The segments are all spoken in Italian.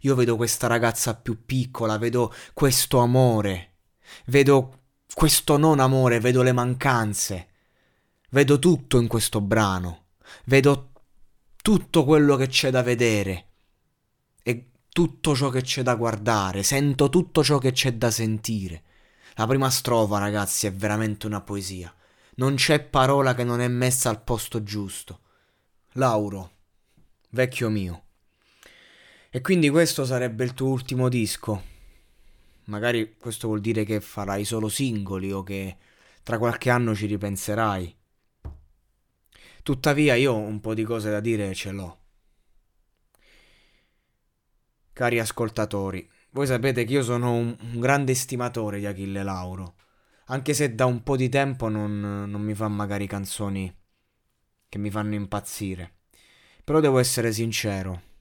Io vedo questa ragazza più piccola, vedo questo amore. Vedo questo non amore, vedo le mancanze. Vedo tutto in questo brano. Vedo tutto quello che c'è da vedere. E tutto ciò che c'è da guardare. Sento tutto ciò che c'è da sentire. La prima strofa, ragazzi, è veramente una poesia. Non c'è parola che non è messa al posto giusto. Lauro, vecchio mio. E quindi questo sarebbe il tuo ultimo disco. Magari questo vuol dire che farai solo singoli o che tra qualche anno ci ripenserai. Tuttavia io un po' di cose da dire ce l'ho. Cari ascoltatori, voi sapete che io sono un, un grande estimatore di Achille Lauro, anche se da un po' di tempo non, non mi fa magari canzoni che mi fanno impazzire. Però devo essere sincero,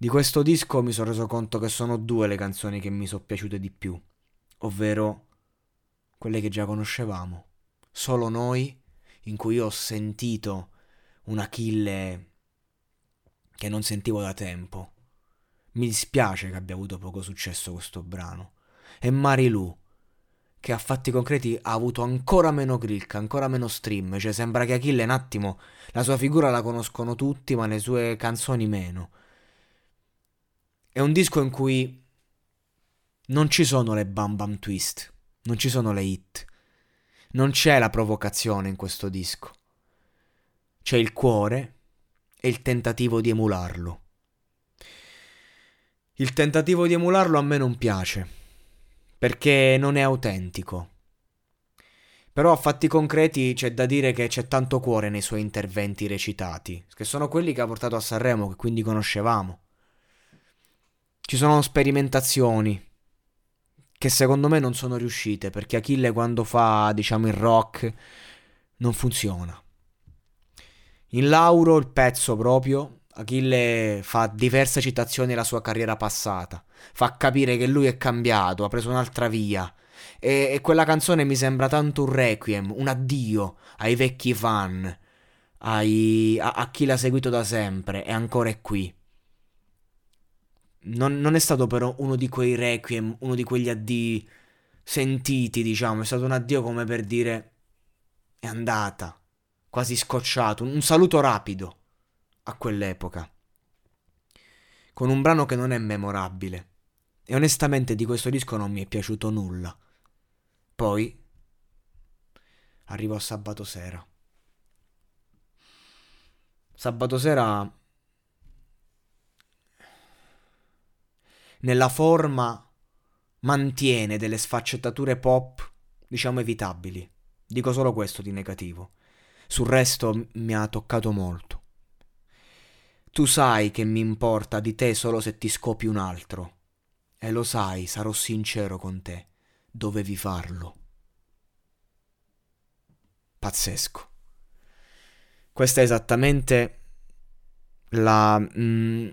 di questo disco mi sono reso conto che sono due le canzoni che mi sono piaciute di più, ovvero quelle che già conoscevamo. Solo noi, in cui ho sentito un Achille che non sentivo da tempo. Mi dispiace che abbia avuto poco successo questo brano. E Marilu, che a fatti concreti ha avuto ancora meno click, ancora meno stream. Cioè sembra che Achille un attimo la sua figura la conoscono tutti, ma le sue canzoni meno. È un disco in cui non ci sono le bam bam twist, non ci sono le hit, non c'è la provocazione in questo disco. C'è il cuore e il tentativo di emularlo. Il tentativo di emularlo a me non piace, perché non è autentico. Però a fatti concreti c'è da dire che c'è tanto cuore nei suoi interventi recitati, che sono quelli che ha portato a Sanremo, che quindi conoscevamo. Ci sono sperimentazioni che secondo me non sono riuscite perché Achille quando fa, diciamo, il rock non funziona. In Lauro il pezzo proprio, Achille fa diverse citazioni alla sua carriera passata, fa capire che lui è cambiato, ha preso un'altra via. E, e quella canzone mi sembra tanto un requiem, un addio ai vecchi fan, ai, a, a chi l'ha seguito da sempre e ancora è qui non, non, è stato però uno di quei requiem, uno di quegli addii sentiti, diciamo, è stato un addio come per dire è andata, quasi scocciato, un saluto rapido a quell'epoca, con un brano che non è memorabile. E onestamente di questo disco non mi è piaciuto nulla. Poi arrivò sabato sera. Sabato sera nella forma mantiene delle sfaccettature pop, diciamo evitabili. Dico solo questo di negativo. Sul resto mi ha toccato molto. Tu sai che mi importa di te solo se ti scopi un altro. E lo sai, sarò sincero con te. Dovevi farlo. Pazzesco. Questa è esattamente la... Mm,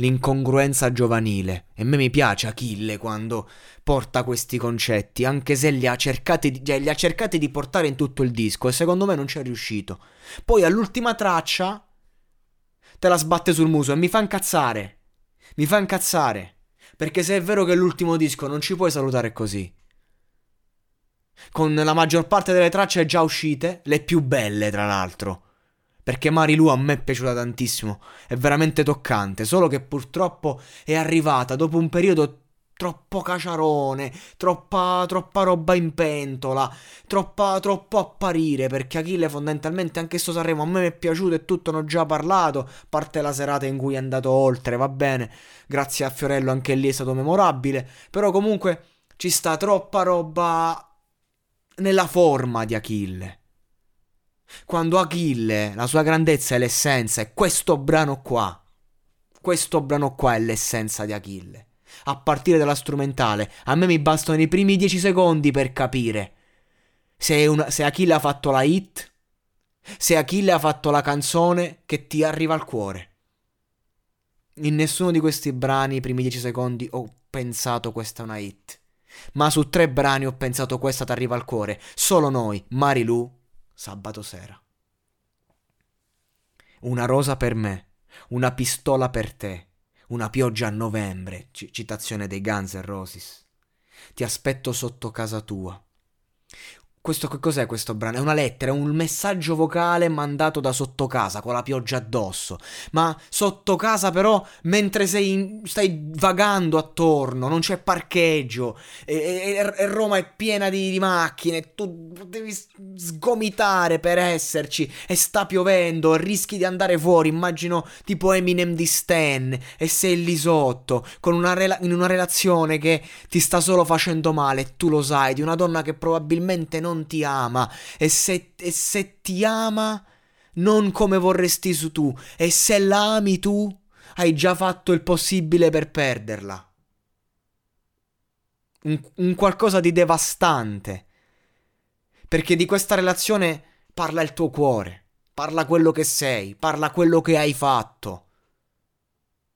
l'incongruenza giovanile. E a me mi piace Achille quando porta questi concetti, anche se li ha, di, cioè, li ha cercati di portare in tutto il disco e secondo me non ci è riuscito. Poi all'ultima traccia te la sbatte sul muso e mi fa incazzare. Mi fa incazzare. Perché se è vero che l'ultimo disco non ci puoi salutare così. Con la maggior parte delle tracce già uscite, le più belle tra l'altro. Perché Marilu a me è piaciuta tantissimo, è veramente toccante, solo che purtroppo è arrivata dopo un periodo troppo caciarone, troppa, troppa roba in pentola, troppa, troppo apparire, perché Achille fondamentalmente anche sto Sanremo a me mi è piaciuto e tutto ne ho già parlato, parte la serata in cui è andato oltre, va bene, grazie a Fiorello anche lì è stato memorabile, però comunque ci sta troppa roba nella forma di Achille. Quando Achille, la sua grandezza e l'essenza è questo brano qua. Questo brano qua è l'essenza di Achille. A partire dalla strumentale, a me mi bastano i primi dieci secondi per capire se, una, se Achille ha fatto la hit, se Achille ha fatto la canzone che ti arriva al cuore. In nessuno di questi brani, i primi dieci secondi, ho pensato questa è una hit. Ma su tre brani ho pensato questa ti arriva al cuore. Solo noi, Marilu, sabato sera. Una rosa per me, una pistola per te, una pioggia a novembre, citazione dei Guns N' Roses. Ti aspetto sotto casa tua. Questo che cos'è questo brano? È una lettera, è un messaggio vocale mandato da sotto casa con la pioggia addosso. Ma sotto casa però mentre in, stai vagando attorno, non c'è parcheggio e, e, e Roma è piena di, di, macchine, tu devi sgomitare per esserci e sta piovendo, rischi di andare fuori, immagino tipo Eminem di Stan e sei lì sotto con una rela- in una relazione che ti sta solo facendo male, tu lo sai, di una donna che probabilmente non non ti ama e se, e se ti ama non come vorresti su tu e se la ami tu hai già fatto il possibile per perderla. Un, un qualcosa di devastante. Perché di questa relazione parla il tuo cuore, parla quello che sei, parla quello che hai fatto.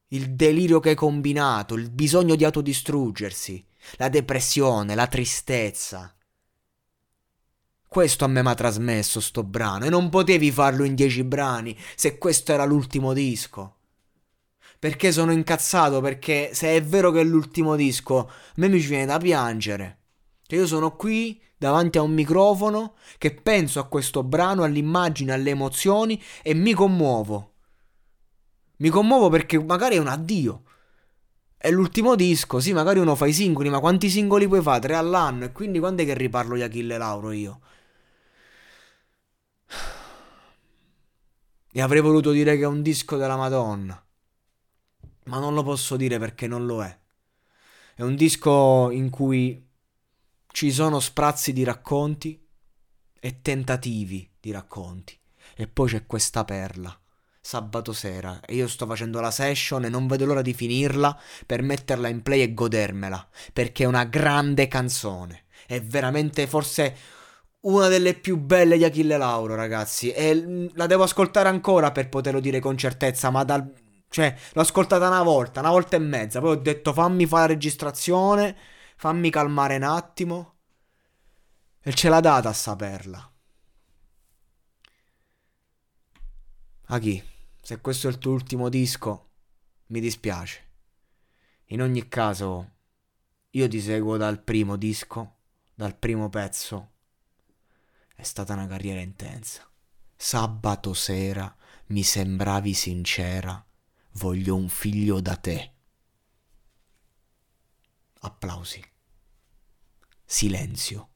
Il delirio che hai combinato, il bisogno di autodistruggersi, la depressione, la tristezza. Questo a me mi ha trasmesso sto brano e non potevi farlo in dieci brani se questo era l'ultimo disco. Perché sono incazzato? Perché se è vero che è l'ultimo disco, a me mi viene da piangere. Cioè io sono qui davanti a un microfono che penso a questo brano, all'immagine, alle emozioni e mi commuovo. Mi commuovo perché magari è un addio. È l'ultimo disco, sì, magari uno fa i singoli, ma quanti singoli puoi fare? Tre all'anno. E quindi quando è che riparlo di Achille Lauro io? E avrei voluto dire che è un disco della Madonna. Ma non lo posso dire perché non lo è. È un disco in cui ci sono sprazzi di racconti e tentativi di racconti. E poi c'è questa perla. Sabato sera e io sto facendo la session e non vedo l'ora di finirla per metterla in play e godermela perché è una grande canzone. È veramente forse una delle più belle di Achille Lauro, ragazzi. E la devo ascoltare ancora per poterlo dire con certezza, ma dal... Cioè, l'ho ascoltata una volta, una volta e mezza. Poi ho detto fammi fare la registrazione, fammi calmare un attimo. E ce l'ha data a saperla. A chi? Se questo è il tuo ultimo disco, mi dispiace. In ogni caso, io ti seguo dal primo disco, dal primo pezzo è stata una carriera intensa. Sabato sera mi sembravi sincera, voglio un figlio da te. Applausi. Silenzio.